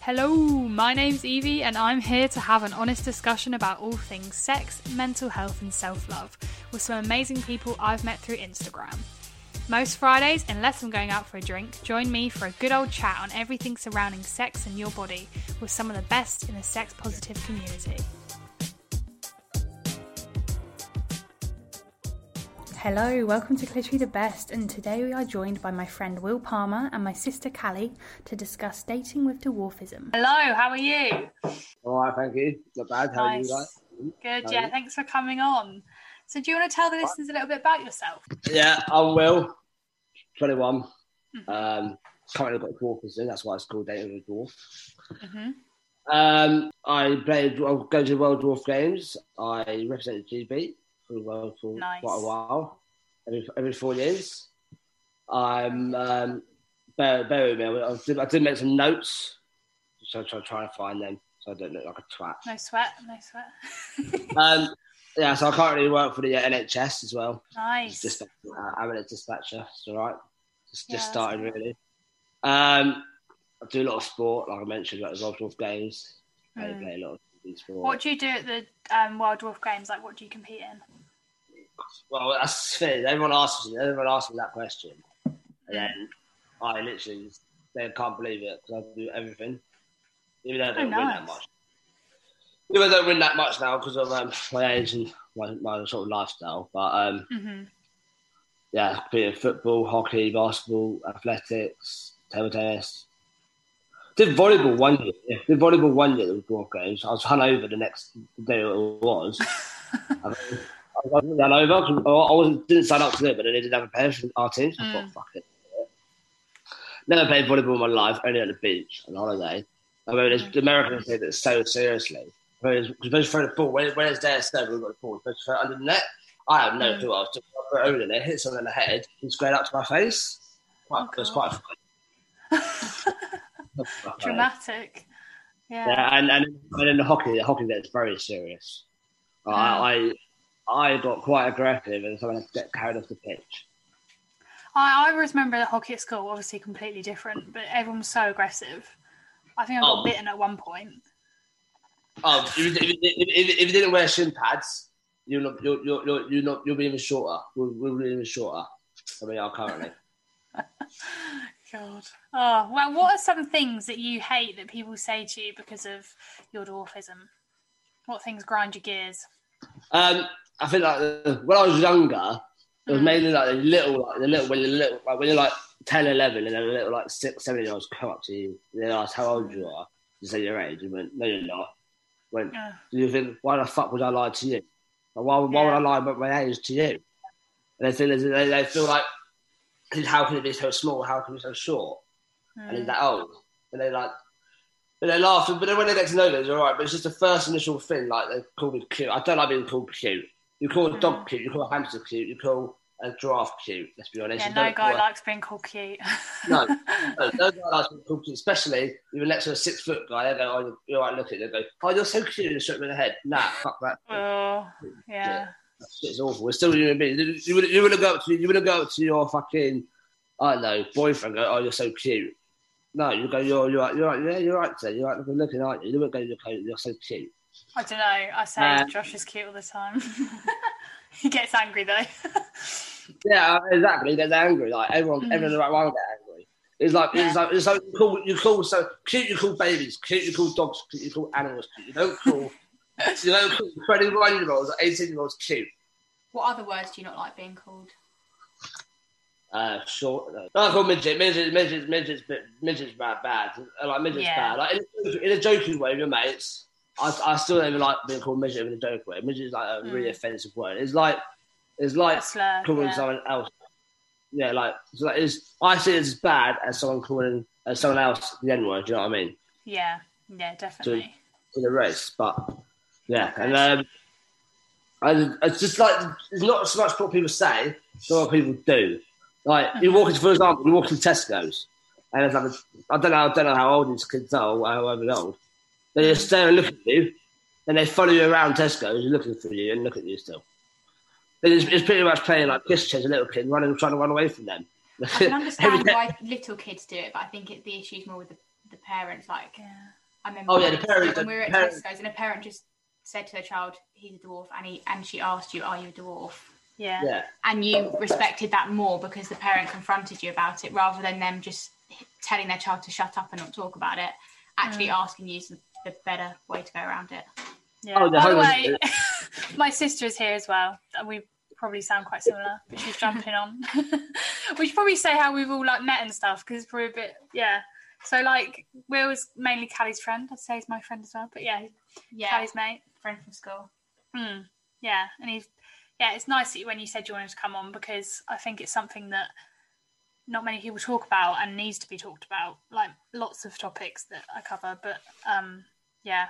Hello, my name's Evie, and I'm here to have an honest discussion about all things sex, mental health, and self love with some amazing people I've met through Instagram. Most Fridays, unless I'm going out for a drink, join me for a good old chat on everything surrounding sex and your body with some of the best in the sex positive community. Hello, welcome to Clittery the Best, and today we are joined by my friend Will Palmer and my sister Callie to discuss dating with dwarfism. Hello, how are you? All right, thank you. Not bad. How nice. are you guys? Good, yeah. Thanks for coming on. So, do you want to tell the listeners a little bit about yourself? Yeah, I'm Will, 21. Mm-hmm. Um, currently got dwarfism. That's why it's called dating with a dwarf. Mm-hmm. Um, I played. I go to the World Dwarf Games. I represented GB for the world for nice. quite a while, every, every four years. I'm um, bear, bear with me. I did, I did make some notes, so I'm trying to find them so I don't look like a twat. No sweat, no sweat. um, yeah, so I currently work for the NHS as well. Nice. Just, uh, I'm a dispatcher. It's all right. Just, yeah, just started really. Um, I do a lot of sport, like I mentioned, like the World Dwarf Games. Mm. I play a lot of sport. What do you do at the um, Wild Dwarf Games? Like, what do you compete in? Well, that's fair. Everyone asks me. Everyone asks me that question, and then I literally just, they can't believe it because I do everything, even though I don't oh, nice. win that much. Even though I don't win that much now because of um, my age and my, my, sort of lifestyle, but um, mm-hmm. yeah, being football, hockey, basketball, athletics, table tennis, did volleyball one year. Yeah, did volleyball one year at the Dwarf Games. I was hungover the next day it was. I, was hungover. I wasn't didn't sign up to it, but they didn't have a pair for our team. So mm. I thought, mm. fuck it. Never played volleyball in my life, only on the beach on holiday. I mean, mm. the Americans take it so seriously. Because supposed to throw the ball when, when it's there, instead we've got the ball. Supposed to throw it under the net. I have no mm. clue. I was just throw it over there, hit someone in the head, and straight up to my face. Quite, oh, it was quite. Dramatic. Yeah. yeah. and, and and in the hockey, the hockey gets very serious. Mm. I, I I got quite aggressive and someone get carried off the pitch. I, I always remember the hockey at school, obviously completely different, but everyone was so aggressive. I think I got oh. bitten at one point. Oh, if, if, if, if, you didn't wear shin pads, you're not, you're, you're, you're, you're not, you'll be even shorter. We'll, we'll be even shorter than we are currently. God. Oh, well, what are some things that you hate that people say to you because of your dwarfism? What things grind your gears? Um, I think like uh, when I was younger, it was mm. mainly like the little, like the little, when you're little, like when you're like 10, 11, and then a little like six, seven year olds come up to you, and they ask how old you are. You say your age. You went, no, you're not. Went, yeah. do you think why the fuck would I lie to you? Like, why, why yeah. would I lie about my age to you? And they feel they, they feel like how can it be so small? How can it be so short? Mm. And he's that old. And they like, and they laugh. But then when they get to know them, it's all right. But it's just the first initial thing. Like they call me cute. I don't like being called cute. You call a dog mm. cute. You call a hamster cute. You call a giraffe cute. Let's be honest. Yeah, no guy likes being called cute. no, no, no guy likes being called cute. Especially even next to a six foot guy. They go, "Oh, you're right." Look at it. They go, "Oh, you're so cute." And straight in the head. Nah, fuck that. Oh, yeah. yeah. It's awful. We're still human beings. You would you would go up to you would go up to your fucking I don't know, boyfriend go, oh, you're so cute. No, you go, you're, you're right, you're right, yeah, you're right, sir. You're right looking, looking, aren't you? You don't go, you're, you're so cute. I don't know. I say uh, Josh is cute all the time. he gets angry though. yeah, exactly. He gets angry. Like everyone, mm. everyone around get angry. It's like yeah. it's like it's like you call you call so cute. You call babies cute. You call dogs cute. You call animals cute. You don't call you don't call twenty-one year olds or eighteen year olds cute. What other words do you not like being called? Uh, short. Uh, I call midget, midget, midget, midget, midget's bad, bad. Like midget's yeah. bad. Like in, in, a joking way with your mates. I, I still don't even like being called midget in a joke way. Midget is like a mm. really offensive word. It's like it's like slur, calling yeah. someone else. Yeah, like, it's like it's, I see it as bad as someone calling as someone else the N word. Do you know what I mean? Yeah, yeah, definitely. To, to the race, but yeah, and um, I, it's just like it's not so much what people say, it's what people do. Like oh. you walk into, for example, you walk into Tesco's, and it's like I don't know, I don't know how old these kids are, or however old. They just stare and look at you, and they follow you around Tesco's, looking for you, and look at you still. It's, it's pretty much playing like kiss chase a little kid, running, trying to run away from them. I can understand why little kids do it, but I think it, the issue is more with the, the parents. Like, yeah. I remember oh, yeah, the parents, when we were at parents. Tesco's and a parent just said to their child, "He's a dwarf," and he and she asked you, "Are you a dwarf?" Yeah. yeah. And you respected that more because the parent confronted you about it rather than them just telling their child to shut up and not talk about it. Actually, mm. asking you is the better way to go around it. Yeah. Oh, By the way, my sister is here as well. We probably sound quite similar, but she's jumping on. we should probably say how we've all like met and stuff because it's probably a bit yeah. So like Will was mainly Callie's friend. I'd say he's my friend as well. But yeah, yeah, Callie's mate, friend from school. Mm, yeah, and he's yeah. It's nice that when you said you wanted to come on because I think it's something that not many people talk about and needs to be talked about. Like lots of topics that I cover, but um, yeah.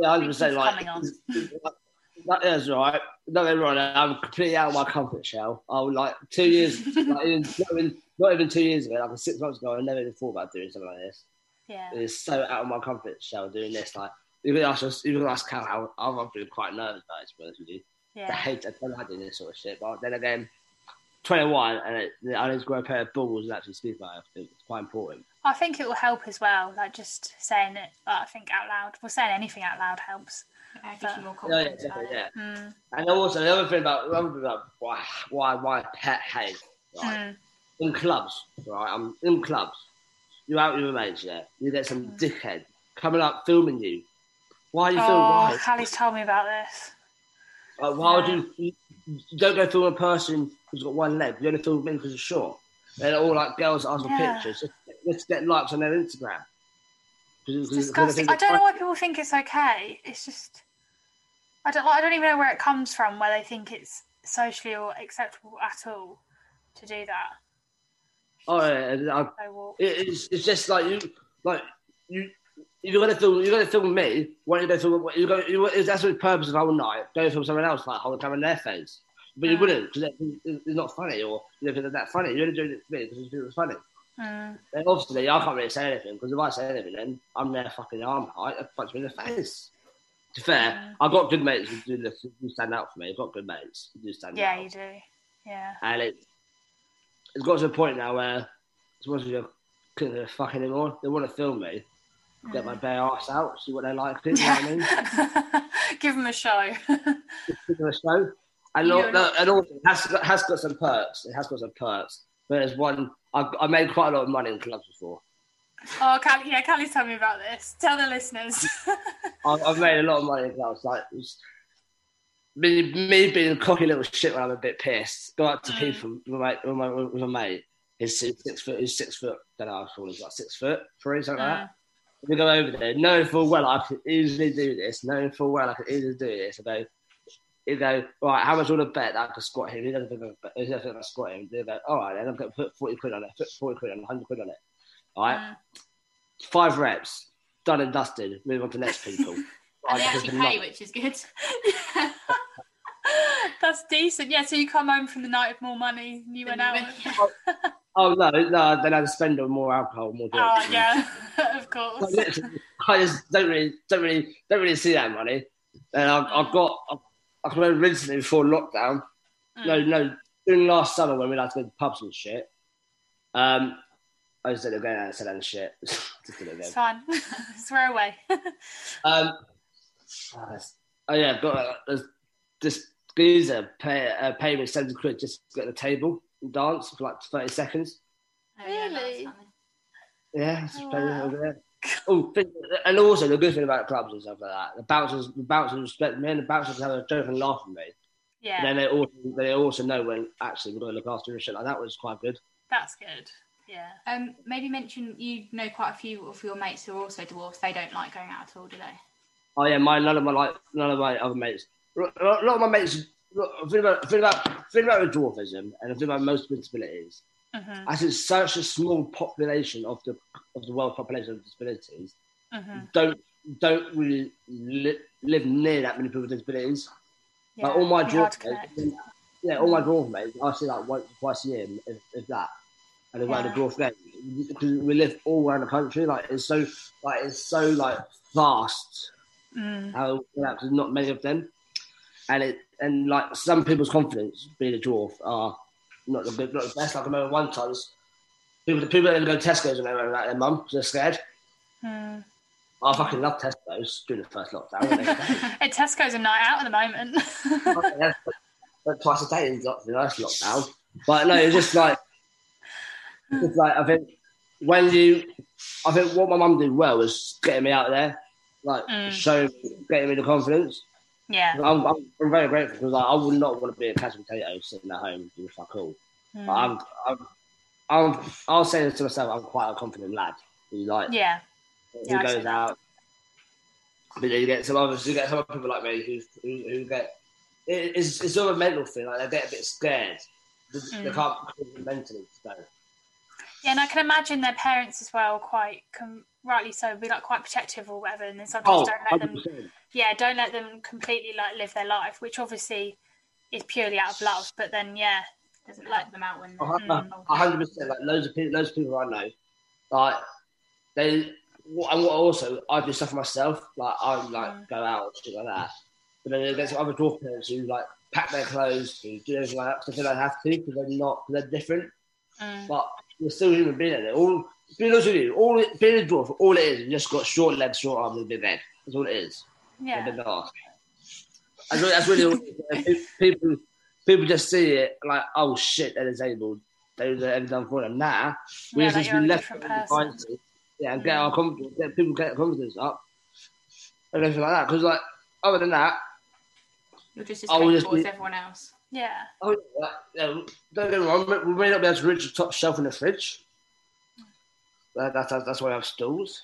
Yeah, I was say like that is right. Don't get me wrong. I'm completely out of my comfort shell. I was like two years, like, even, not, even, not even two years ago, like six months ago, I never even thought about doing something like this. Yeah, it's so out of my comfort shell doing this. Like can ask can ask Cal how I've been quite nervous about it. To be honest with you, yeah. I hate I don't like doing this sort of shit. But then again, 21 and it, I need to grow a pair of balls and actually speak about it. It's quite important. I think it will help as well. Like just saying it, I think out loud. Well, saying anything out loud helps. Yeah, gives you more confidence. Yeah, yeah, yeah. Mm. And also the other thing about the other thing about why why why pet hate right mm. in clubs right. I'm in clubs. You're out with your mates, yeah. You get some mm. dickhead coming up filming you. Why are you oh, filming? Why? Callie's told me about this. Like, why would you, you? don't go film a person who's got one leg. You only film them because it's short. They're all like girls ask for yeah. pictures. Let's get likes on their Instagram. It's disgusting. I don't know why people think it's okay. It's just I don't. I don't even know where it comes from. Where they think it's socially or acceptable at all to do that. Oh, yeah, I, it's it's just like you like you. You're gonna film. You're gonna film me. Why don't you go film? You go. You, that's the purpose of the whole night. Go film someone else like holding camera in their face. But you wouldn't because it's not funny, or you don't think that funny. You're only doing it for me because you think it's funny. Mm. And obviously, I can't really say anything because if I say anything, then I'm their fucking arm height. I punch me in the face. To fair, I've got good mates who do, this, who stand out for me. I've got good mates who do stand yeah, out. Yeah, you do. Yeah. And it, it's got to a point now where it's once you couldn't fuck anymore. They want to film me, get my bare ass out, see what they like. You know what I mean? give them a show. give them a show. And, all, not... and also, it has, has got some perks. It has got some perks. But there's one, I, I made quite a lot of money in clubs before. Oh, Callie, yeah, Callie's told me about this. Tell the listeners. I've, made a lot of money in clubs. Like, me, me being a cocky little shit when I'm a bit pissed. Go up to mm. people with my, with my, with my mate. He's six, foot. He's six foot. Don't know how tall he's like six foot, three, something mm. like that. We go over there, knowing full well I could easily do this, knowing full well I could easily do this. I go, you go, right, how much will I bet that I could squat him? He doesn't think I squat him. They go, all right, then I'm going to put 40 quid on it, put 40 quid on it, 100 quid on it. All right, mm. five reps, done and dusted. Move on to next people. and they actually pay, which is good. That's decent. Yeah, so you come home from the night with more money and you went out. oh, no, no, then I'd spend on more alcohol, more drugs. Oh yeah, of course. I just don't really, don't really, don't really see that money. And I've, I've got, I've, I remember recently before lockdown. Mm. No, no, during last summer when we like to go to pubs and shit. Um, I just didn't go out and sell shit. just did it again. It's fine. Swear away. um, oh yeah, got uh, this geezer pay uh, pay me seventy quid just to get the table dance for like thirty seconds. Oh, really? Yeah, oh, wow. oh, and also the good thing about clubs and stuff like that, the bouncers, the bouncers respect me, and the bouncers have a joke and laugh at me. Yeah. And then they also they also know when actually we're going to look after and shit like that was quite good. That's good. Yeah. Um, maybe mention you know quite a few of your mates who are also dwarfs. They don't like going out at all, do they? Oh yeah, my none of my like none of my other mates. A lot of my mates. Think about think about think about dwarfism and I think about most disabilities. Mm-hmm. As it's such a small population of the of the world population of disabilities, mm-hmm. don't don't really li- live near that many people with disabilities. Yeah, like all my dwarf mates, yeah, all my dwarf mates, I see like once twice a year, if, if that and they yeah. the dwarf game because we live all around the country. Like it's so like it's so like vast. Mm. How there's not many of them, and it and like some people's confidence being a dwarf are not the good, not the best. Like I remember one time, people the people that go to Tesco's and they were like their mum because they're scared. Hmm. I fucking love Tesco's during the first lockdown. At Tesco's a night out at the moment. but twice a day in the first lockdown. But no, it's just like, it's like I think when you, I think what my mum did well was getting me out there, like mm. showing, getting me the confidence. Yeah, I'm, I'm, I'm, very grateful because like, I would not want to be a couch potato sitting at home doing fuck all. Mm. But I'm, I'm, I'm, I'll say this to myself. I'm quite a confident lad. Who like, yeah, who yeah, goes out. But then you get some others, you get some people like me who, who, who get it's it's sort of a mental thing. Like they get a bit scared. They, mm. they can't mentally so. Yeah, and I can imagine their parents as well, quite com- rightly so, be like quite protective or whatever, and then sometimes oh, don't let 100%. them. Yeah, don't let them completely like live their life, which obviously is purely out of love. But then, yeah, doesn't let them out when. Hundred percent, like loads of people, loads of people I know, like they. and what also I do stuff for myself, like I like mm. go out and shit like that. But then there's other dwarf parents who like pack their clothes, who do everything like that because they they have to because they're not, because they're different. Mm. But you're still human being. All being honest with you, all being a dwarf, all it is, you just got short legs, short arms, and a big head. That's all it is. Yeah. Big. That's really, that's really people. People just see it like, oh shit, they're disabled. They've ever done for them. Nah, we yeah, just be left behind. Yeah, and get our confidence, get people get confidence up, and everything like that. Because like, other than that, you're just as capable as everyone else. Yeah. Oh, yeah. Don't get me wrong. We may not be able to reach the top shelf in the fridge. That, that's that's why I have stools.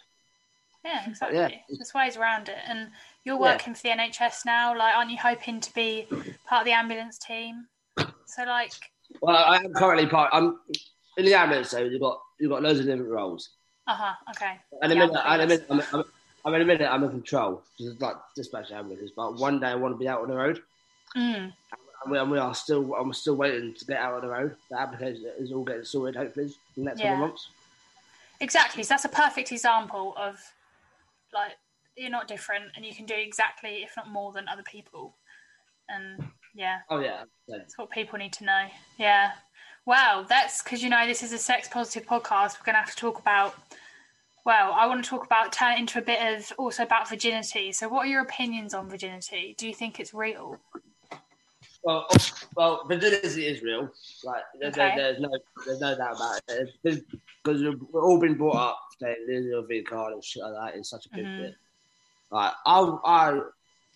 Yeah, exactly. Yeah. There's ways around it. And you're working yeah. for the NHS now. Like, aren't you hoping to be part of the ambulance team? So, like. Well, I am currently part. I'm in the ambulance. So you've got you've got loads of different roles. Uh huh. Okay. And a minute, and a minute, I'm, I'm, I'm in a minute. I'm in control, just like dispatch ambulances. But one day I want to be out on the road. Mm. And, we, and we, are still. I'm still waiting to get out on the road. The application is all getting sorted. Hopefully, in the next yeah. couple of months. Exactly. So that's a perfect example of like you're not different, and you can do exactly, if not more, than other people. And yeah. Oh yeah. That's what people need to know. Yeah. Wow. That's because you know this is a sex positive podcast. We're gonna have to talk about well, I want to talk about turn into a bit of also about virginity. So, what are your opinions on virginity? Do you think it's real? Well, well, virginity is real. Like, there's, okay. there's no, there's no doubt about it. Because we've all been brought up saying Lizzie V card and shit like that is such a big mm-hmm. bit. Like, I, I,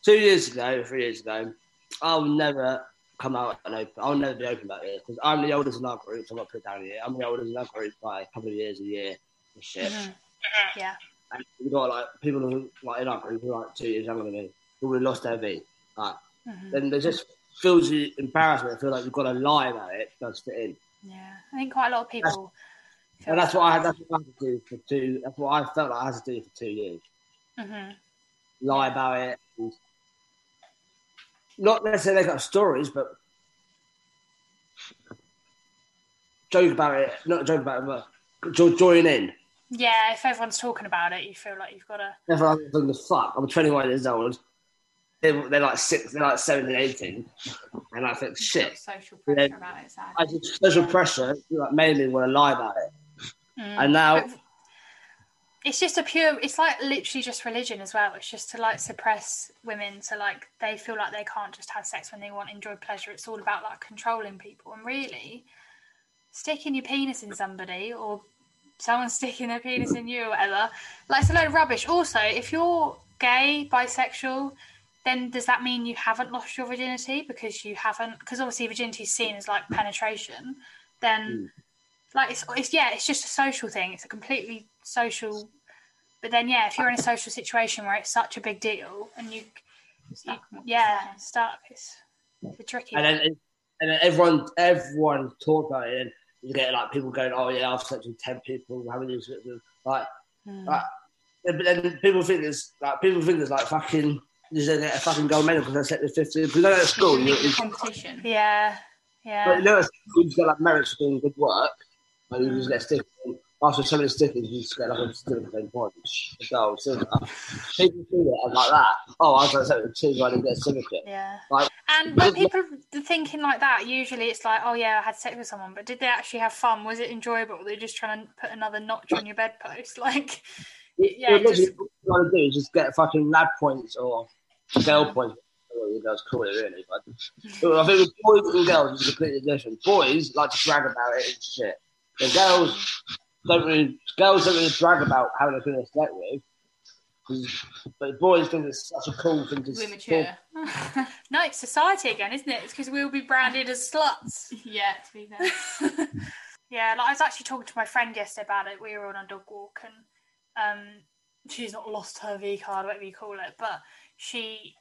two years ago, three years ago, I'll never come out and open. I'll never be open about this because I'm the oldest in our group. So I'm not put down here. I'm the oldest in our group by a couple of years a year and shit. Mm-hmm. Yeah. And we got like people who like in our group who are like two years younger than me who would have lost their V. Like, mm-hmm. then there just feels the embarrassment. I feel like you've got to lie about it Does fit in. Yeah, I think quite a lot of people. That's, and that's what I had. That's what I had to do for two. That's what I felt like I had to do for two years. Mm-hmm. Lie about it. Not necessarily make up stories, but joke about it. Not joke about it, but join in. Yeah, if everyone's talking about it, you feel like you've got to. Everyone's the fuck. I'm 21 years old. They're, they're like six, they're like 17, 18. And I think, shit. Social pressure yeah, about it, sadly. I just, social yeah. pressure like, me want to lie about it. Mm. And now. It's just a pure, it's like literally just religion as well. It's just to like suppress women so like they feel like they can't just have sex when they want, enjoy pleasure. It's all about like controlling people. And really, sticking your penis in somebody or someone sticking their penis in you or whatever. Like it's a load of rubbish. Also, if you're gay, bisexual, then does that mean you haven't lost your virginity because you haven't? Because obviously virginity is seen as like penetration. Then, mm. like it's, it's yeah, it's just a social thing. It's a completely social. But then yeah, if you're in a social situation where it's such a big deal and you, you yeah, stuck. It's, it's tricky. And then, and then everyone everyone talk about it. And, you get like people going, "Oh yeah, I've slept with ten people, having this like, mm. like, but then people think it's like people think it's like fucking. You get a fucking gold medal because I slept the fifteen. Because at school, you know, competition. Yeah, yeah. But you know, at school, you get like merits for doing good work, and mm. you just get stick. after so many stickers, you just get like a certificate point. So, silver. People see it like that. Oh, I was going to say the two, I didn't get a certificate. Yeah. Like, and when people are thinking like that, usually it's like, oh yeah, I had sex with someone, but did they actually have fun? Was it enjoyable? They're just trying to put another notch on your bedpost? Like, yeah. Just... What you want to do is just get fucking lad points or girl points what you guys call it really. But I think with boys and girls it's completely different. Boys like to brag about it and shit. The girls don't really girls don't really brag about how they're going to slept with. But boys think it's such a cool thing to We're mature. no, it's society again, isn't it? It's because we'll be branded as sluts. yeah, to be fair. yeah, like I was actually talking to my friend yesterday about it. We were on a dog walk and um, she's not lost her V card, whatever you call it, but she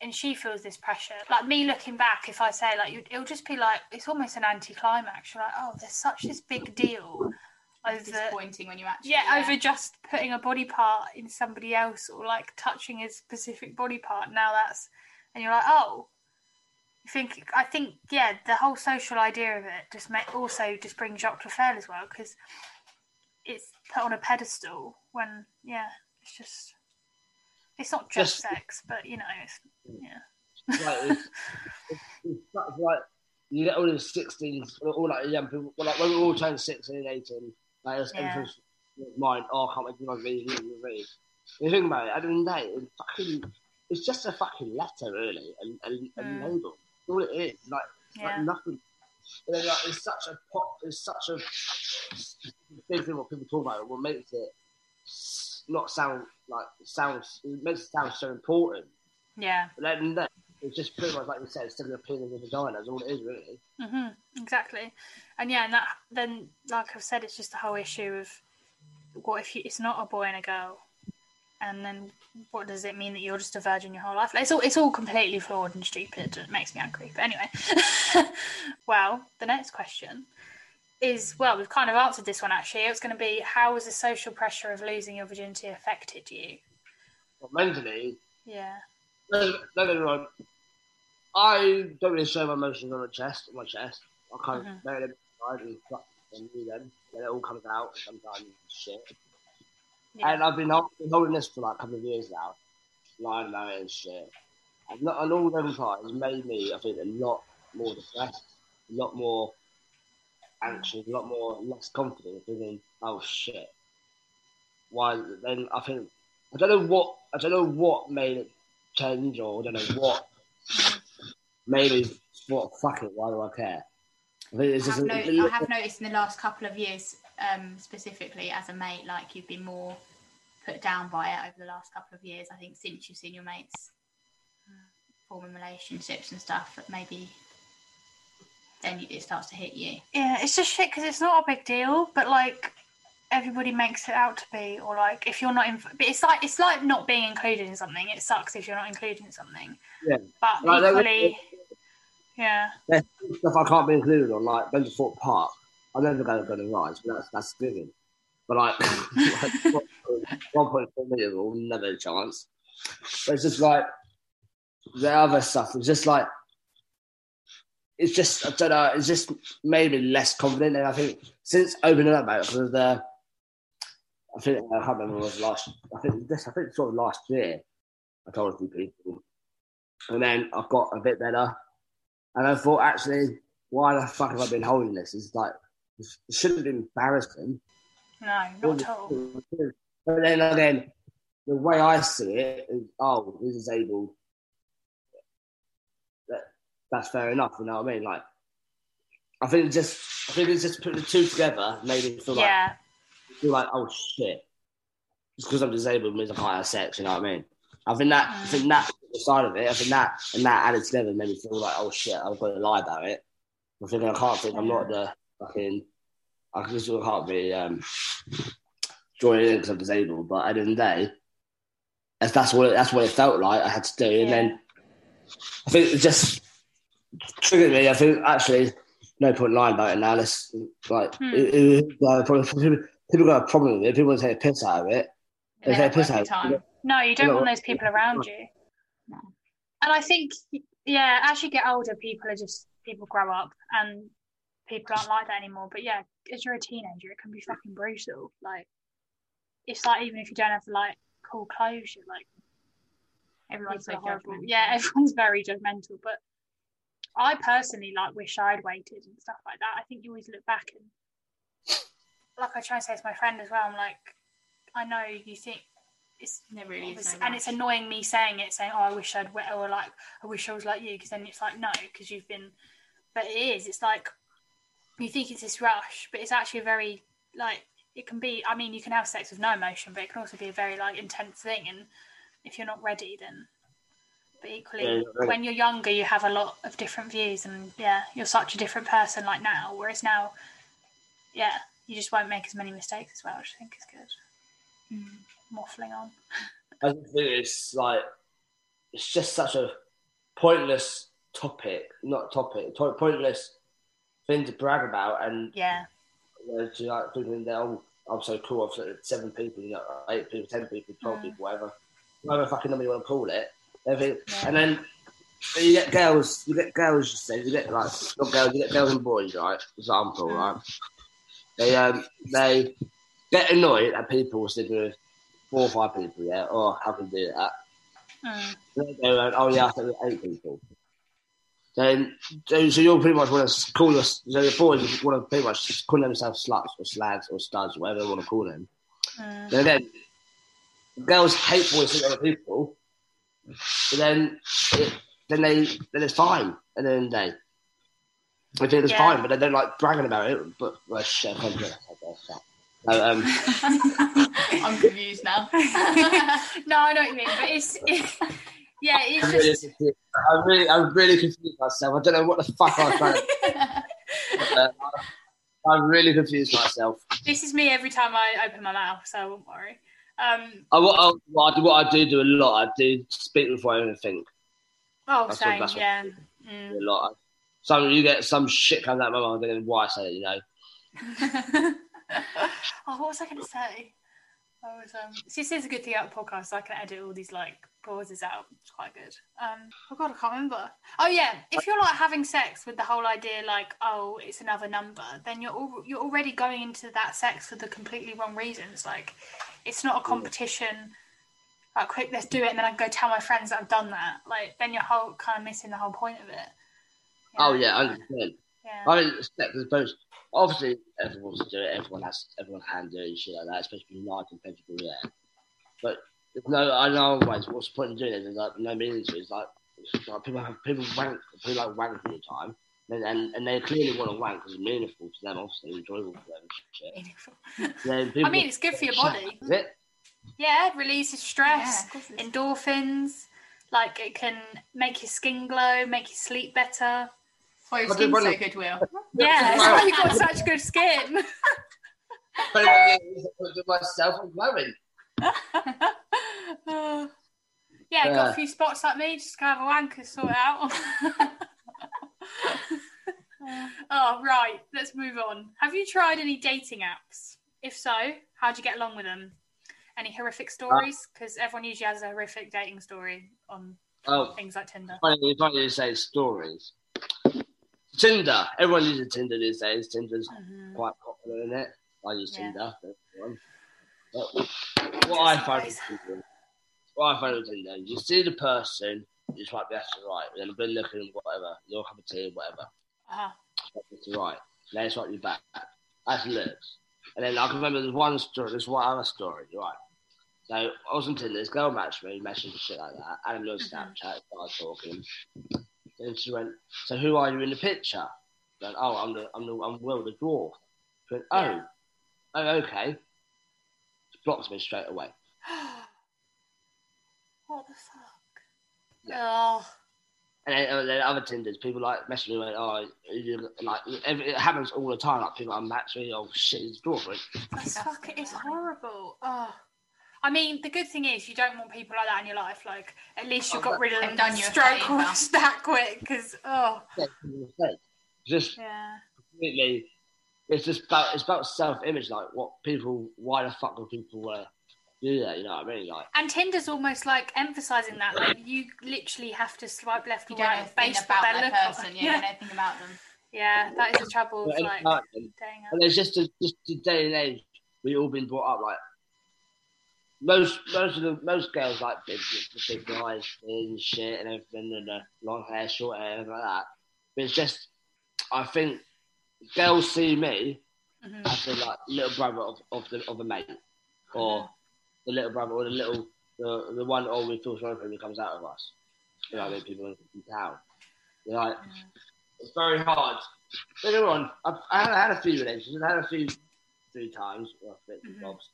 and she feels this pressure. Like me looking back, if I say like it'll just be like it's almost an anti-climax. You're like, oh, there's such this big deal over disappointing when you actually yeah, yeah, over just putting a body part in somebody else or like touching a specific body part. Now that's and you're like, oh. I think I think yeah, the whole social idea of it just make, also just brings Jacques Laffel as well because it's put on a pedestal when yeah, it's just it's not just, just sex, but you know, it's, yeah. Like, it's, it's, it's, like you get all the 16s, all like young people, like when we all turn 16 and 18, like it's yeah. mind, oh, I can't wait to read, read, read. You think about it, at the end of the day, it's, fucking, it's just a fucking letter, really, and, and, and mm. label. all it is. Like, yeah. like nothing. And then, like, it's such a pop, it's such a big thing what people talk about, what makes it not sound like sounds it makes it sound so important. Yeah. But then, then it's just pretty much like you said, sticking a pin in the vagina. That's all it is, really. Mm-hmm. Exactly. And yeah, and that then, like I've said, it's just the whole issue of what if you, it's not a boy and a girl, and then what does it mean that you're just a virgin your whole life? Like, it's all it's all completely flawed and stupid. It makes me angry. But anyway, well, the next question is well, we've kind of answered this one actually. It's going to be how has the social pressure of losing your virginity affected you? Well, mentally, yeah. No, no. I don't really show my emotions on my chest. On my chest, I kind mm-hmm. of bury them inside and do them. Then it all comes out. Sometimes shit. Yeah. And I've been, holding this for like a couple of years now, lying about it and shit. And, not, and all them times made me, I think, a lot more depressed, a lot more anxious, a lot more less confident, thinking, "Oh shit." Why? Then I think I don't know what I don't know what made it change, or I don't know what made me what fuck it. Why do I care? I, I, have, no, I have noticed in the last couple of years, um, specifically as a mate, like you've been more put down by it over the last couple of years. I think since you've seen your mates forming relationships and stuff, that maybe then it starts to hit you. Yeah, it's just shit because it's not a big deal, but like everybody makes it out to be, or like if you're not in, but it's like it's like not being included in something. It sucks if you're not included in something. Yeah, but like, equally, yeah. There's stuff I can't be included on, like Benjamin Park. I'm never going to go to rides, but that's that's given. But like, one point four million will never a chance. But it's just like the other stuff. It's just like it's just I don't know. It's just made me less confident, and I think since opening up about it because uh, the I think uh, I can't remember what was last. I think this. I think sort of last year. I told a few people, and then I got a bit better, and I thought actually, why the fuck have I been holding this? It's like it shouldn't be embarrassing. No, not at all. But then again, the way I see it is, oh, he's disabled that's fair enough. You know what I mean? Like, I think it's just, I think it's just put the two together made me feel yeah. like, feel like, oh shit, just because I'm disabled means I can't have sex. You know what I mean? I think that, mm. I think that side of it, I think that and that added together made me feel like, oh shit, I've got to lie about it. I'm thinking I can't think I'm not the fucking, I just can't be um, join in because I'm disabled. But at the end of the day, that's what it, that's what it felt like I had to do. Yeah. And then I think it just triggered me. I think actually, no point lying about it now. Let's like, hmm. it, it, like people, people got a problem with it. People want to take a piss out of it. They take a piss out of it. No, you don't want those people around you. No. And I think, yeah, as you get older, people are just people grow up and people aren't like that anymore. But yeah, as you're a teenager, it can be fucking brutal. Like it's like even if you don't have to like cool clothes, you're like everyone's so horrible. Yeah, everyone's very judgmental. But I personally like wish I'd waited and stuff like that. I think you always look back and like I try to say to my friend as well. I'm like, I know you think it's never really and it's annoying me saying it, saying, "Oh, I wish I'd," or like, "I wish I was like you," because then it's like, no, because you've been. But it is. It's like you think it's this rush, but it's actually a very like it can be. I mean, you can have sex with no emotion, but it can also be a very like intense thing. And if you're not ready, then. But equally, yeah, when you're younger, you have a lot of different views, and yeah, you're such a different person like now. Whereas now, yeah, you just won't make as many mistakes as well, which I think is good. Mm, waffling on. I think it's like it's just such a pointless topic, not topic, pointless thing to brag about, and yeah, you know, to like thinking that oh, I'm so cool. I've seven people, you know, eight people, ten people, twelve mm. people, whatever, whatever fucking number you want to call it. Yeah. And then you get girls, you get girls, you say, you get like not girls, you get girls and boys, right? Example, right? They um they get annoyed at people sitting with four or five people, yeah. Oh, how can you do that? Mm. They go, oh yeah, I think eight people. Then, so you all pretty much want to call us. So the boys want to pretty much call themselves sluts or slags or studs, whatever they want to call them. Mm. Then girls hate voicing other people. But then, it, then they then it's fine. And then they I think it's yeah. fine, but they don't like bragging about it. But well, shit, I guess. So, um, I'm confused now. no, I know what you mean, but it's it, yeah, it's I'm just. Really I'm really, I'm really confused myself. I don't know what the fuck I was trying to. uh, I'm really confused myself. This is me every time I open my mouth, so I won't worry. Um, I, what, I, what, I, what I do do a lot, I do speak before I even think. Oh, that's same, what, yeah. Mm. A lot. Some you get some shit comes out of my mouth, then why I say it, you know. oh, what was I going to say? I was um. See, this is a good thing about the podcast. So I can edit all these like pauses out. It's quite good. Um. Oh God, I can't remember. Oh yeah, if you're like having sex with the whole idea, like, oh, it's another number, then you're all, you're already going into that sex for the completely wrong reasons. Like, it's not a competition. Like, quick, let's do it, and then I go tell my friends that I've done that. Like, then you're whole kind of missing the whole point of it. Oh, yeah. Oh yeah, hundred percent. Yeah. I mean, sex is supposed obviously everyone wants to do it. Everyone has, everyone can do it and shit like that, especially United people. Yeah, but no, I know always what's the point of doing it? There's like no meaning to it. It's like, it's like people have people wank, people like wank all the time. And, and, and they clearly want to wank because it's meaningful to them, obviously enjoyable for them. Shit. I mean, it's good for your body. Is it? Yeah, it releases stress, yeah, endorphins. Like it can make your skin glow, make you sleep better. Oh, your skin's so good, Will. yeah, that's why you've got such good skin. but I myself, I'm glowing. yeah, got a few spots like me. Just gonna have a wank and sort it out. oh right, let's move on. Have you tried any dating apps? If so, how'd you get along with them? Any horrific stories? Because uh, everyone usually has a horrific dating story on oh, things like Tinder. Funny, funny you say stories. Tinder. Everyone uses Tinder these days. Tinder's mm-hmm. quite popular in it. I use yeah. Tinder. But what I find what I find with Tinder, you see the person, you swipe left to right, then a been looking, whatever, your cup of tea, whatever. Uh-huh. To right. Then swipe you back. That's looks. And then I can remember there's one story, there's one other story, right? So I was on Tinder, this girl matched me, messaged shit like that, and a little mm-hmm. Snapchat, started talking. Then she went, "So who are you in the picture?" I went, "Oh, I'm the I'm the I'm Will the dwarf." She went, "Oh, yeah. oh, okay." She blocks me straight away. what the fuck? Yeah. Oh. And then, then other Tinders, people like message me, like, oh, like it happens all the time. Like people unmatch me, oh shit, it's dwarf. That's fucking, it's horrible. Oh. I mean, the good thing is you don't want people like that in your life. Like, at least you got rid of them done your stroke that quick. Because oh, just yeah. completely. It's just about it's about self image. Like, what people? Why the fuck do people uh, do that? You know what I mean? Like, and Tinder's almost like emphasizing that. Like, you literally have to swipe left you or right based about that person. Yeah, yeah. You don't know anything about them. Yeah, that is the trouble. With, like, and it's just a, just the day and age we all been brought up like most most of the most girls like big, big guys and shit and everything and uh, long hair, short hair, and like that. But it's just, I think girls see me mm-hmm. as a like little brother of, of the of a mate, or mm-hmm. The little brother, or the little the the one oh we feel sorry for him who comes out of us. You know, I mean, people in town. You know, like, it's very hard. Don't on, I've, I had a few relationships. I had a few three times, well, bits mm-hmm. bobs,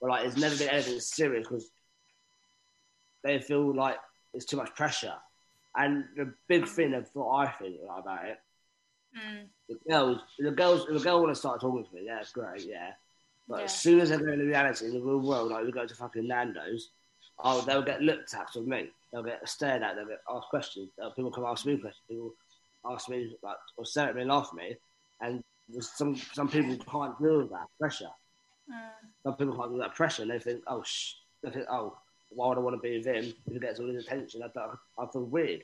but like it's never been anything serious because they feel like it's too much pressure. And the big thing of what I think about it, mm. the girls, the girls, the girl want to start talking to me. Yeah, it's great. Yeah, but yeah. as soon as they go into reality in the real world, like we go to fucking Nando's, oh, they'll get looked at with me. They'll get stared at. They'll get asked questions. People come ask me questions. People ask me like or stare at me and laugh at me, and some some people can't deal with that pressure. Mm. Some people can't deal with that pressure, and they think, oh, sh-, they think, oh, why would I want to be with him if he gets all his attention? I, I feel weird.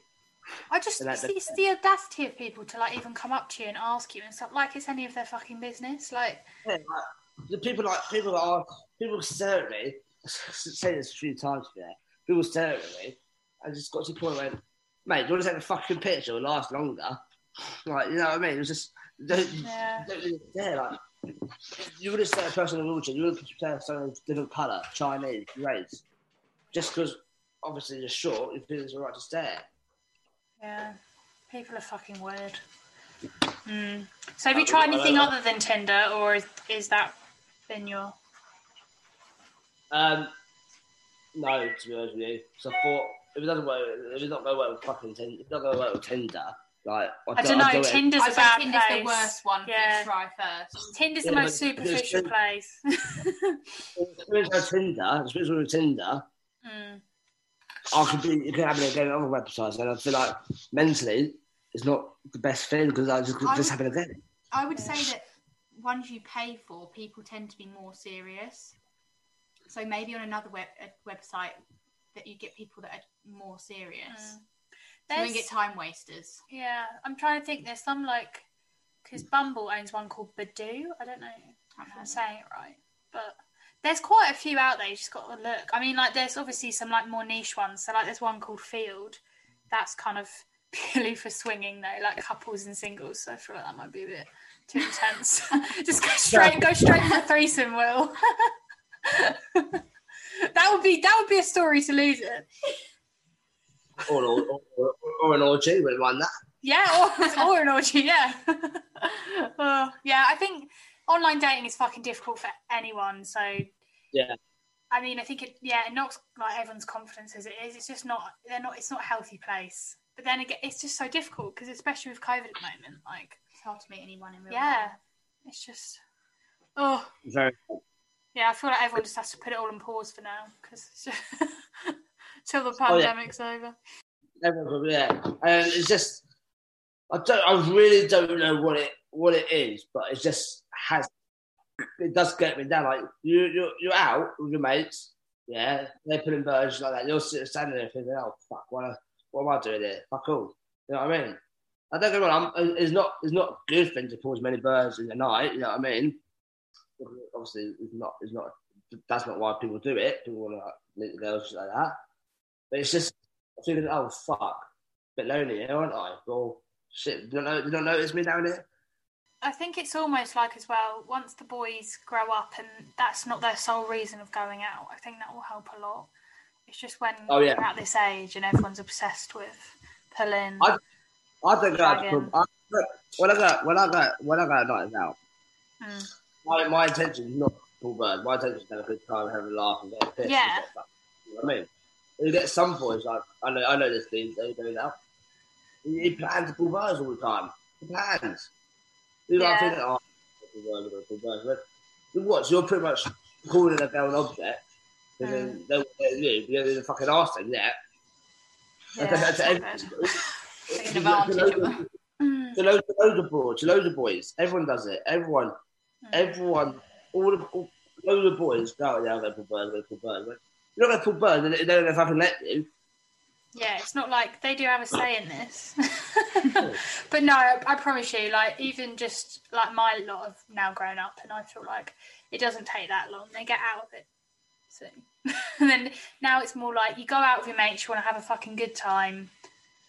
I just it's, it's the audacity of people to like even come up to you and ask you and stuff like it's any of their fucking business. Like, yeah, like the people like people are people stare at me. say this a few times there. People stare at me. I just got to the point where, mate, do you want to take a fucking picture? It'll last longer. Like, you know what I mean? It was just don't, yeah. don't like you would have said a person in a wheelchair, you would have said someone of different colour, Chinese, race, just because obviously you're short, you feel it's alright to stare. Yeah, people are fucking weird. Mm. So have you tried anything other than Tinder, or is, is that been your? Um, no, to be honest with you. So I thought if it doesn't work, if it's not going to work with fucking Tinder, it's not going to work with Tinder, like I, I don't know. Do Tinder's a bad Tinder's place. the worst one yeah. to try first. Tinder's yeah, the most superficial place. With Tinder, especially with Tinder, mm. I could be. You can have it again on other websites, and I feel like mentally it's not the best thing because I just I just would, having again. I would say that ones you pay for, people tend to be more serious. So maybe on another web website that you get people that are more serious. Mm. You don't get time wasters. Yeah, I'm trying to think. There's some like because Bumble owns one called Badoo. I don't know if I'm saying it right, but there's quite a few out there. You just got to look. I mean, like there's obviously some like more niche ones. So like there's one called Feeld. That's kind of purely for swinging though, like couples and singles. So I feel like that might be a bit too intense. just go straight, go straight for threesome, Will. that would be that would be a story to lose it or, or, or, or an orgy, we run that. Yeah, or, or an orgy, yeah. uh, yeah, I think online dating is fucking difficult for anyone. So yeah, I mean, I think it yeah it knocks like everyone's confidence as it is. It's just not they're not it's not a healthy place. But then again, it's just so difficult because especially with COVID at the moment, like it's hard to meet anyone in real life. yeah, life. it's just oh very. Yeah, I feel like everyone just has to put it all on pause for now because till the pandemic's oh, yeah. over. Yeah, and um, it's just I don't, I really don't know what it what it is, but it just has. It does get me down. Like you, you're you're out with your mates, yeah. They're putting birds like that. You're sitting standing there thinking, "Oh fuck, what, what am I doing here? Fuck all." You know what I mean? I don't get wrong. I'm, uh, it's not it's not a good thing to pull as many birds in the night. You know what I mean? Obviously, it's not. It's not. That's not why people do it. People want to like, meet girls like that. But it's just thinking, oh fuck, a bit lonely here, aren't I? Well, shit, you don't, you don't notice me down here. I think it's almost like as well. Once the boys grow up, and that's not their sole reason of going out, I think that will help a lot. It's just when oh, yeah. they're at this age and everyone's obsessed with pulling. I, I think I, I, when I go when I got when I go night out, mm. my my intention is not pull bird. My intention is to have a good time, have a laugh, and get pissed. Yeah. You know what I mean? You get some boys like I know I know this thing they do that. He, he plans to pull birds all the time. He plans. You yeah. think, oh, pull birds, But what? So you're pretty much calling a girl an object, and mm. then they'll let you. You're the fucking arse then, yeah. Yeah, that's, that's Taking advantage of them. To loads, loads of boys, to loads of boys. Everyone does it. Everyone, mm. everyone, all the all, loads of boys go out there, go pull birds, go pull birds. You're not going to pull birds, and they're going to fucking let you. Yeah, it's not like they do have a say in this. but no, I, I, promise you, like even just like my lot have now grown up, and I feel like it doesn't take that long. They get out of it soon. and then now it's more like you go out with your mates, you want to have a fucking good time,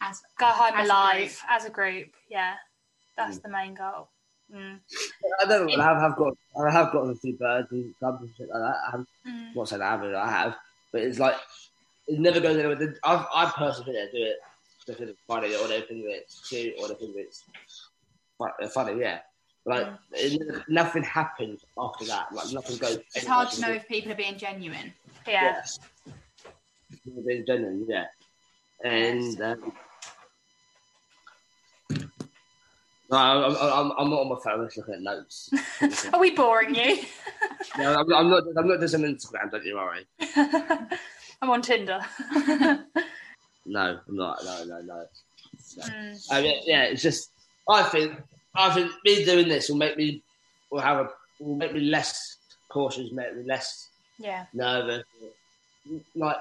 as go home as alive a as a group. Yeah, that's mm. the main goal. Mm. I don't know. I have, have got I have got a few birds and clubs and shit like that. I have, mm. not saying I haven't, I have, but it's like it never goes anywhere. I, I personally think they do it they think it's funny or they think it's cute or they think it's funny. Yeah, like mm. it, nothing happens after that. Like nothing goes. It's hard to know if people are being genuine. Yeah. Being genuine, yeah, and. Um, No, I'm, I'm, I'm not on my phone. I'm looking at notes. Are we boring you? no, I'm, I'm, not. I'm not just on Instagram. Don't you worry. I'm on Tinder. no, I'm not. No, no, no. no. Mm. I mean, yeah, it's just. I think. I think me doing this will make me. Will have a. Will make me less cautious. Make me less. Yeah. Nervous. Like,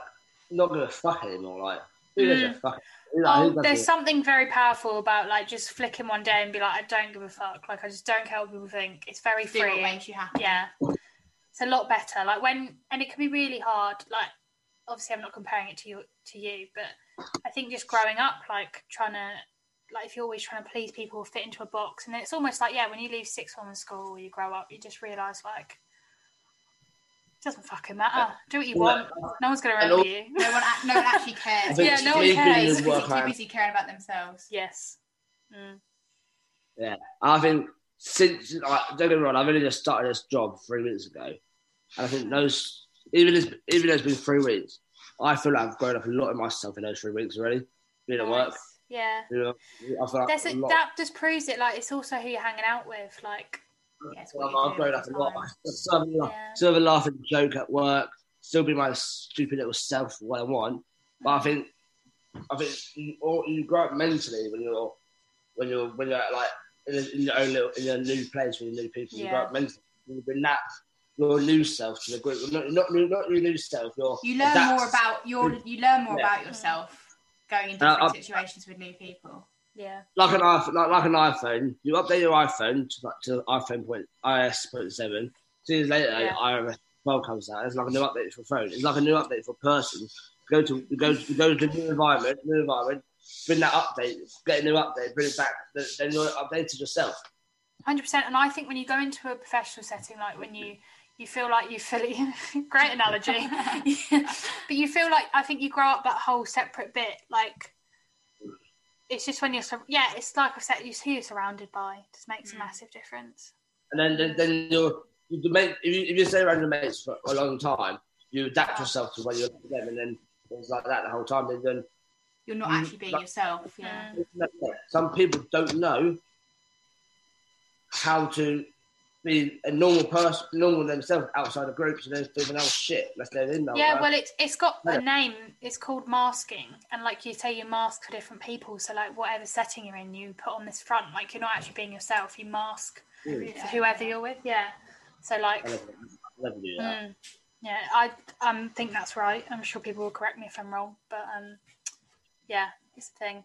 not gonna fuck anymore. Like, who mm. fuck? oh, there's something very powerful about like just flicking one day and be like, I don't give a fuck. Like I just don't care what people think. It's very free. What makes you happy. Yeah, it's a lot better. Like when, and it can be really hard. Like obviously, I'm not comparing it to you to you, but I think just growing up, like trying to, like if you're always trying to please people, fit into a box, and then it's almost like yeah, when you leave sixth form school, or you grow up, you just realise like doesn't fucking matter. Do what you want. No one's going to remember you. No one, no one actually cares. yeah, no one cares. Too busy caring about themselves. Yes. Mm. Yeah, I think since like, don't get me wrong, I've only just started this job three weeks ago, and I think those even as even though it's been three weeks, I feel like I've grown up a lot in myself in those three weeks already. Being at work. Yeah. You know, I feel like a, that just proves it. Like it's also who you're hanging out with. Like I've grown up a lot. Still have, yeah. still have a laughing joke at work. Still be my stupid little self what I want. But I think I think you, or you grow up mentally when you're when you're when you're like in, a, in your own little in a new place with new people. Yeah. You grow up mentally. You bring that your new self to the group. Not not, not your new self. Your you learn more about your you learn more yeah. about yourself going into different uh, situations with new people. Yeah. Like an iPhone, like, like an iPhone, you update your iPhone to, like, to iPhone point iOS point seven. Two years later, yeah. iOS 12 comes out. It's like a new update for phone. It's like a new update for person. Go to go to go to new environment, new environment. Bring that update, get a new update, bring it back. Then you're updated yourself. Hundred percent. And I think when you go into a professional setting, like when you you feel like you fully great analogy, but you feel like I think you grow up that whole separate bit, like it's just when you're yeah, it's like I said, you see you're surrounded by. It just makes mm. a massive difference. And then then, then you're you make if you, if you stay around your mates for a long time, you adapt yourself to when you're with them, and then it's like that the whole time. And then you're not actually being like, yourself. Yeah. Some people don't know how to be a normal person, normal themselves outside of groups, and then doing else shit. Let's let in there. Yeah, well, it's it's got yeah. a name. It's called masking, and like you say, you mask for different people. So like whatever setting you're in, you put on this front. Like you're not actually being yourself. You mask mm. for whoever you're with. Yeah. So like. Mm, yeah, I um think that's right. I'm sure people will correct me if I'm wrong, but um, yeah, it's a thing.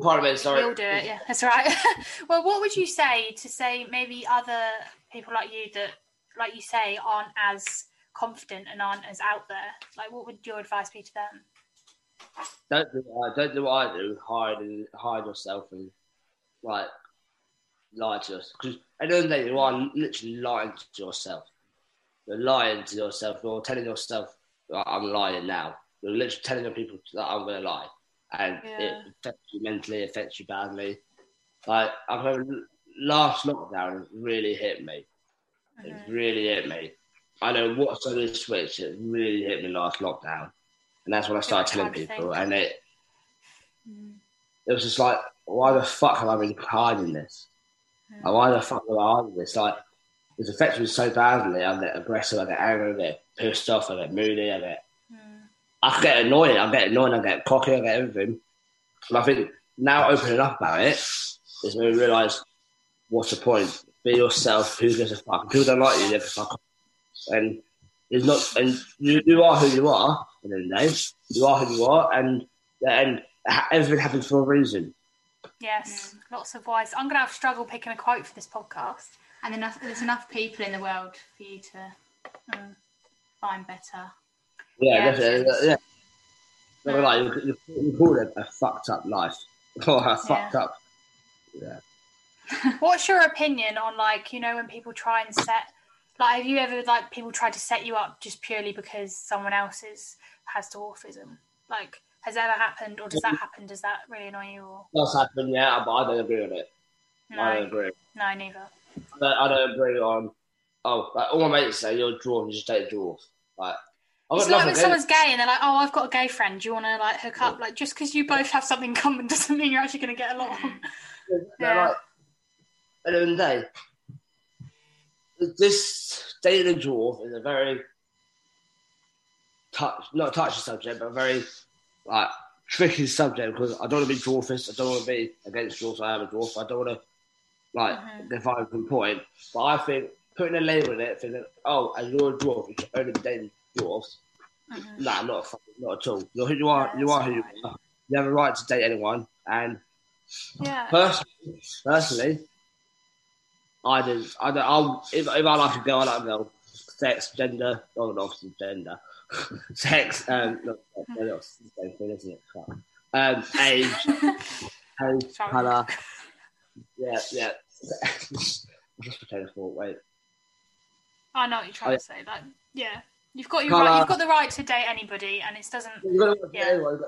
part of it, sorry. We'll do it, yeah. That's right. well, what would you say to say maybe other people like you that, like you say, aren't as confident and aren't as out there? Like, what would your advice be to them? Don't do what I, don't do what I do. Hide and hide yourself and like lie to us. Because at the end of the day, you are literally lying to yourself. You're lying to yourself. You're telling yourself, "I'm lying now." You're literally telling people that I'm going to lie and yeah. it affects you mentally, affects you badly. Like I remember last lockdown really hit me. It mm-hmm. really hit me. I know what's on the switch. It really hit me last lockdown, and that's when I started telling people. And it, mm. it was just like, why the fuck have I been hiding this? Mm. Like, why the fuck am I hiding this? Like, it's affected me so badly. I get aggressive, I get angry, I get pissed off, I get moody, I get I get annoyed. I get annoyed. I get cocky. I get everything. And I think now opening up about it, it is when we realise what's the point. Be yourself. Who gives a fuck? People don't like you. They fuck off. And it's not. And you, you are who you are. In the, the day, you are who you are, and and everything happens for a reason. Yes, mm. lots of wise. I'm gonna have struggle picking a quote for this podcast. And enough, there's enough people in the world for you to mm. find better. Yeah, yeah definitely. Yeah. Mm. Like, you, you, call it a fucked up life or a fucked yeah. up. Yeah. What's your opinion on like you know when people try and set like have you ever like people try to set you up just purely because someone else is has dwarfism? Like has that ever happened, or does that happen? Does that really annoy you? Or? That's happened, yeah, but I don't agree with it. No, I don't agree. No, neither. I don't, I don't agree on. Oh, like all my mates say you're a dwarf, you just take a dwarf. Like, it's like when someone's gay and they're like, "Oh, I've got a gay friend. Do you want to like hook up?" Like, just because you both have something in common doesn't mean you're actually going to get along. yeah. Like, the end of the day, this dating dwarf is a very touch, not touchy subject, but a very like tricky subject because I don't want to be dwarfist. I don't want to be against dwarfs. I am a dwarf. I don't want to like mm-hmm. define a point. But I think putting a label in it, thinking, oh, as you're a dwarf, you should only be dating dwarfs. Mm-hmm. Nah, not not at all. You're who you are. Yeah, you are who you are. You have a right to date anyone. And yeah. personally, personally, I did. I don't. I'll, if, if I like a girl, I like a girl. Sex, gender, oh, not obviously gender. sex, um, not, not, the same thing, isn't it? Um, age, age, colour. Yeah, yeah. I'm just pretending for wait. I know what you're trying oh, to say. That yeah, you've got your right, you've got the right to date anybody, and it doesn't. You've got to yeah. anyone,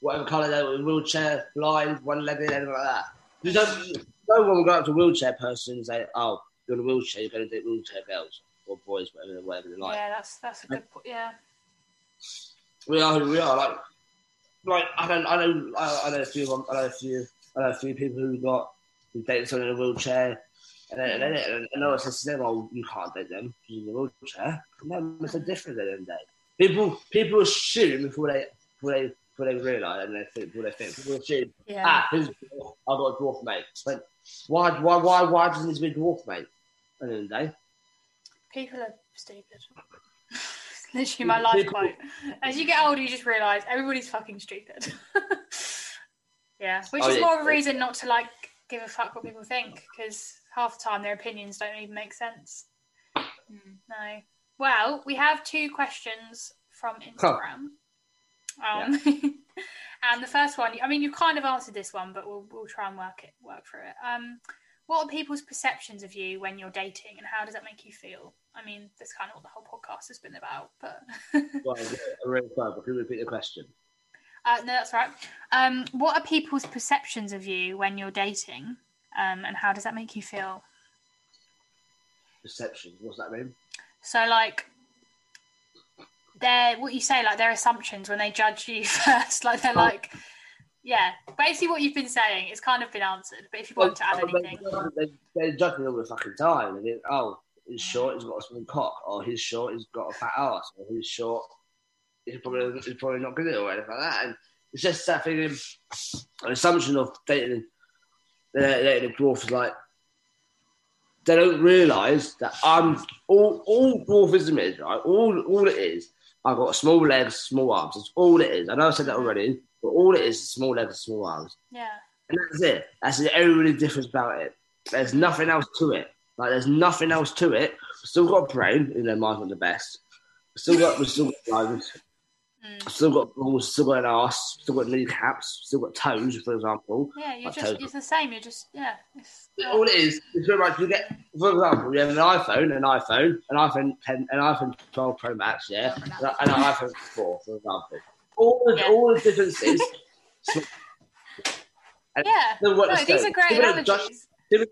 whatever colour they're wheelchair, blind, one legged, anything like that. You don't. No one will go up to a wheelchair person and say, "Oh, you're in a wheelchair. You're going to do wheelchair girls or boys, whatever, whatever they like." Yeah, that's that's a good point. Yeah we are who we are. Like, like I don't, I know, I, know a few, I know a few, I know a few people who got who dated someone in a wheelchair, and then, and then, I was says to them, "Oh, you can't date them because in a wheelchair." No, it's a different at the end of the day. People, people assume before they, before they, before they realise and they think, before they think, people assume, yeah. ah, I've got a dwarf mate. But why, why, why, why does it need to be a dwarf mate? At the end of the day, people are stupid. Literally my life quote. As you get older, you just realise everybody's fucking stupid. yeah, which oh, is yeah. more of a reason not to like give a fuck what people think because half the time their opinions don't even make sense. Mm, no. Well, we have two questions from Instagram. Huh. Um, yeah. and the first one, I mean, you kind of answered this one, but we'll we'll try and work it work through it. Um, what are people's perceptions of you when you're dating, and how does that make you feel? I mean, that's kind of what the whole podcast has been about. But well, I'm really sorry, but can you repeat the question? Uh, no, that's right. Um, what are people's perceptions of you when you're dating, um, and how does that make you feel? Perceptions. What's that mean? So, like, they're what you say, like their assumptions when they judge you first. Like they're oh. like, yeah, basically what you've been saying. It's kind of been answered. But if you well, want to add anything, they, they, they judge me all the fucking time. They oh, he's short, he's got a small cock, or he's short, he's got a fat ass, or he's short, he's probably he's probably not good at it or anything like that. And it's just that feeling, an assumption of dating, uh, dating a dwarf is like they don't realise that I'm all all dwarfism is right. All all it is, I've got small legs, small arms. That's all it is. I know I said that already, but all it is is small legs, small arms. Yeah. And that's it. That's the only difference about it. There's nothing else to it. Like there's nothing else to it. We've still got a brain, you know, mine's not the best. We've still got we've still got lungs. Mm. Still got balls, still got an ass, still got kneecaps, still got toes, for example. Yeah, you're like just toes. it's the same. You're just yeah. It's, yeah. All it is is very much you get. For example, you have an iPhone, an iPhone, an iPhone 10, an iPhone 12 Pro Max, yeah, and an iPhone 4, for example. All the, yeah. all the differences. yeah, no, these are great analogies. Just,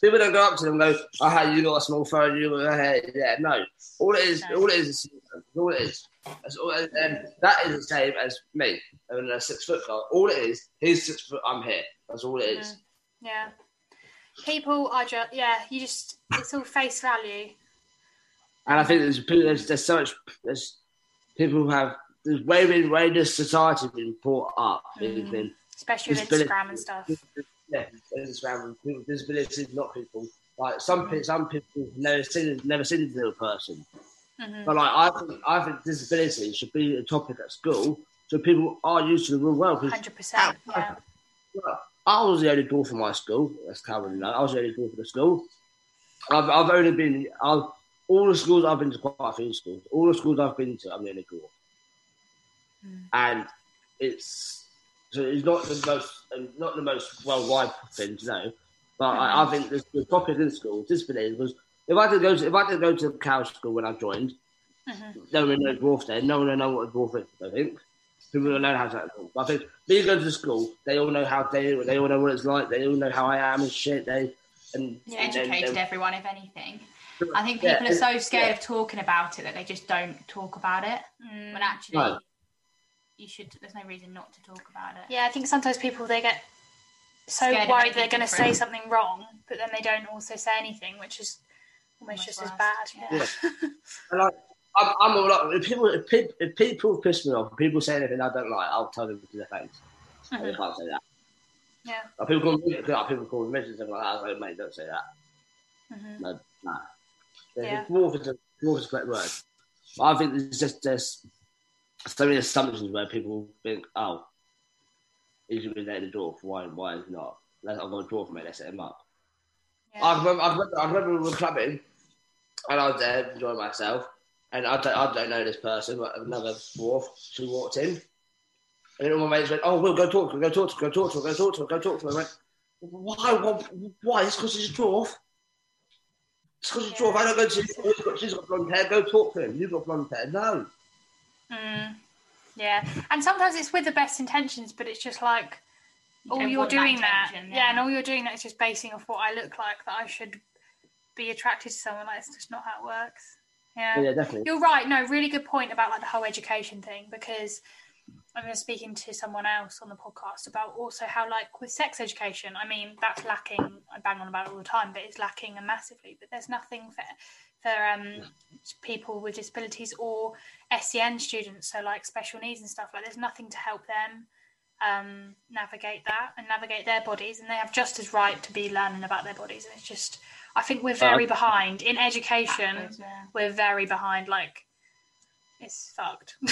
People don't go up to them and go, "Oh, hey, you got a small phone." You, uh, hey, yeah, no. All it is, no. all it is, is all it is. That's all, and that is the same as me. Mean, a six foot guy. All it is, he's six foot. I'm here. That's all it is. Mm. Yeah. People are just yeah. You just it's all face value. And I think there's there's, there's so much there's people who have there's way in way this society been brought up. Mm. Been, Especially with Instagram and stuff yeah, Instagram people with disabilities, not people like some people. Some people never seen never seen a little person. Mm-hmm. But like I think I think disability should be a topic at school so people are used to the real world. Hundred percent. Yeah. I was the only dwarf for my school. That's Cameron. I was the only dwarf for the school. I've, I've only been. I've, all the schools I've been to, quite a few schools. All the schools I've been to, I'm the only dwarf. Mm. And it's so it's not the most not the most worldwide thing to know, but mm. I, I, think the, the topic in school discipline was if I did go to if I did go to cow school when I joined, mm-hmm. no one knows dwarf then. No one will know what a dwarf is. I think people don't know how to. I think me going to the school, they all know how they they all know what it's like. They all know how I am and shit. They and you educated everyone, if anything. I think people yeah, are so scared yeah. of talking about it that they just don't talk about it. Mm. When actually, right. you should. There's no reason not to talk about it. Yeah, I think sometimes people they get so scared worried they're going to say something wrong, but then they don't also say anything, which is almost, just as bad. Yeah. yeah. and like, I'm, I'm all like, if people, if people, if people piss me off, if people say anything I don't like, I'll tell them to their face. Mm-hmm. They can't say that. Yeah. Like people call me, like people call me and stuff like that. Like, mate, don't say that. Mm-hmm. No, nah. Yeah. Dwarf is a dwarf is a correct word. But I think there's just there's so many assumptions where people think, oh, he's going to be dating a dwarf. Why? Why is he not? I've got a dwarf, mate. Let's set him up. I remember, I remember, I remember we were clubbing, and I was there enjoying myself. And I don't, I don't know this person, but another dwarf, she walked in. And then all my mates went, oh, we'll go talk to her, go talk to her, go talk to her, go talk to her, go talk to her. I went, why? Why? why? It's because she's a dwarf. It's because she's a dwarf. I don't go to she's got blonde hair, go talk to him. You've got blonde hair. No. Mm. Yeah. And sometimes it's with the best intentions, but it's just like, all you you're doing that. that yeah. yeah. and all you're doing that is just basing off what I look like, that I should be attracted to someone. Like, it's just not how it works. Yeah. yeah, definitely. You're right. No, really good point about like the whole education thing because I was speaking to someone else on the podcast about also how like with sex education, I mean that's lacking. I bang on about it all the time, but it's lacking massively. But there's nothing for for um, people with disabilities or SEN students, so like special needs and stuff. Like there's nothing to help them um, navigate that and navigate their bodies, and they have just as right to be learning about their bodies. And it's just I think we're very uh, behind in education. Yeah. We're very behind. Like it's fucked.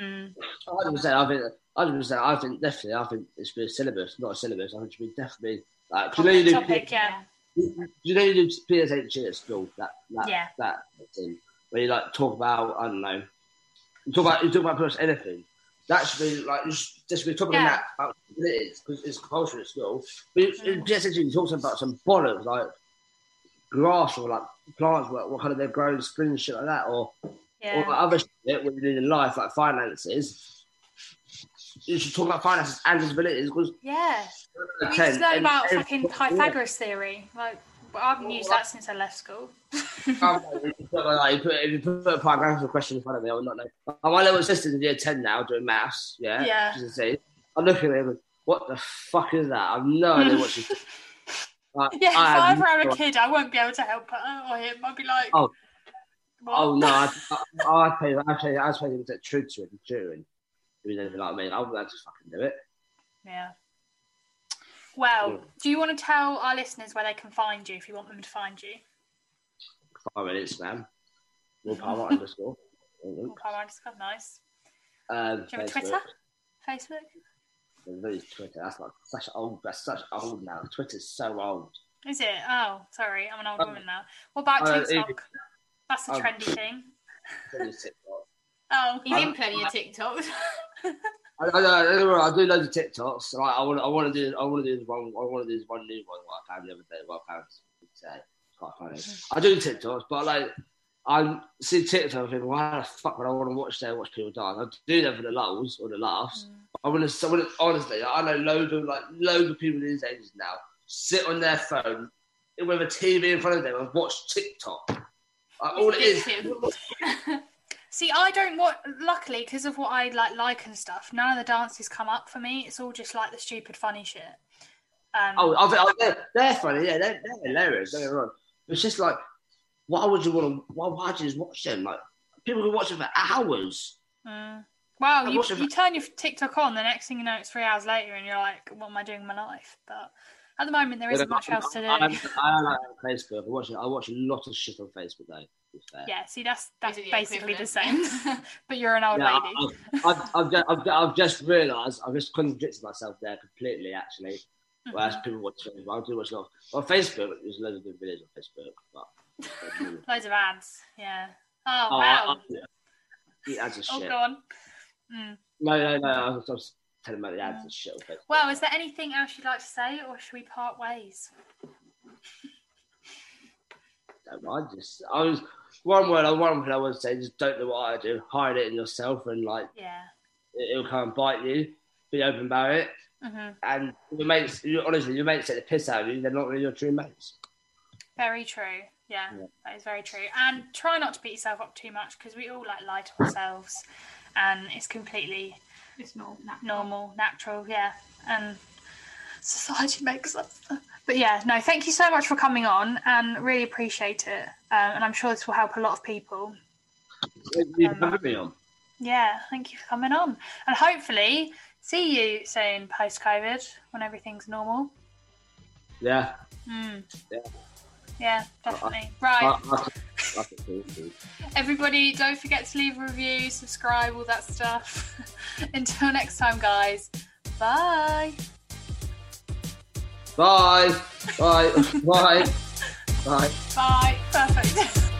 mm. 100%, I think. Hundred percent. I think definitely. I think it's been a syllabus, not a syllabus. I think it should be definitely like. You know you do, topic, yeah. You know you do PSHE at school. That that yeah. that thing where you like talk about I don't know. You talk about you talk about pretty much anything. That should be like just, just be talking yeah. that about it is because it's compulsory at school. But mm. in PSHE, you talk about some bollocks like grass or like plants, what, what kind of they're growing, spring and shit like that, or yeah. or like other shit you do in life, like finances. You should talk about finances and disabilities because yeah, to learn about fucking Pythagoras theory, like. But I haven't used that since I left school. Oh, if you put, if you put a paragraphical question in front of me, I would not know. Oh, my little sister's in year 10 now doing maths, yeah? Yeah. I'm looking at her what the fuck is that? I've no idea what she's like, Yeah, if I, I ever have a kid, I won't be able to help her or him. I'll be like, oh, what? oh no, I, I, I'd pay, I'd pay, I'd pay him to tutoring, tutoring, doing anything like me. I'll, I'll just fucking do it. Yeah. Well, do you want to tell our listeners where they can find you if you want them to find you? Find me on Instagram. Will Palmer underscore. Will Palmer underscore. Nice. Um, do you have a Twitter? Facebook? There's Twitter. That's like such old. That's such old now. Twitter's so old. Is it? Oh, sorry. I'm an old um, woman now. What about uh, TikTok? It, that's a um, trendy thing. oh, he's in plenty of TikToks. I, I, I, I, do loads of TikToks. Like, I want, I want to do, I want to do this one. I want to do this one new one. What I found the other day. What I found today. Quite funny. I do TikToks, but like, I see TikTok. I think, why the fuck would I want to watch there? Watch people die? I do that for the lulls or the laughs. Mm. I want to. I want to honestly. I know loads of like loads of people in these days now sit on their phone with a TV in front of them and watch TikTok. Like, all it is. See, I don't want. Luckily, because of what I like, like and stuff, none of the dances come up for me. It's all just like the stupid, funny shit. Um, oh, oh, they're, they're, funny. Yeah, they're, they're hilarious. Don't get wrong. It's just like, why would you want to? Why, would you just watch them? Like, people can watch them for hours. Mm. Well, you, you turn your TikTok on, the next thing you know, it's three hours later, and you're like, "What am I doing in my life?" But at the moment there isn't much else to do. I, I, I like Facebook. I watch I watch a lot of shit on Facebook though. Yeah, see, that's that's basically the same. but you're an old yeah, lady. I've, I've, I've, just, I've, I've just realised I've just contradicted myself there completely. Actually, mm-hmm. whereas people watch Facebook, I do watch a lot. Of, on Facebook, there's loads of good videos on Facebook, but loads of ads. Yeah. Oh, oh wow. I, the ads are oh, shit. Oh, go on. Mm. No, no, no. I was, I was telling about the ads and shit. Well, is there anything else you'd like to say, or should we part ways? I just, I was one word. One thing I would say: just don't know what I do. Hide it in yourself, and like, yeah, it, will come and bite you. Be open about it. Mm-hmm. And your mates, honestly, your mates take the piss out of you. They're not really your true mates. Very true. Yeah, yeah, that is very true. And try not to beat yourself up too much because we all like lie to ourselves, and it's completely it's normal, natural. normal, natural. Yeah, and society makes us. But yeah, no, thank you so much for coming on, and really appreciate it. Um, and I'm sure this will help a lot of people. you Um, me on. Yeah, thank you for coming on, and hopefully see you soon post COVID when everything's normal. Yeah. Mm. Yeah. Yeah, definitely. Right. Everybody, don't forget to leave a review, subscribe, all that stuff. Until next time, guys. Bye. Bye. Bye. Bye. Bye. Bye. Perfect.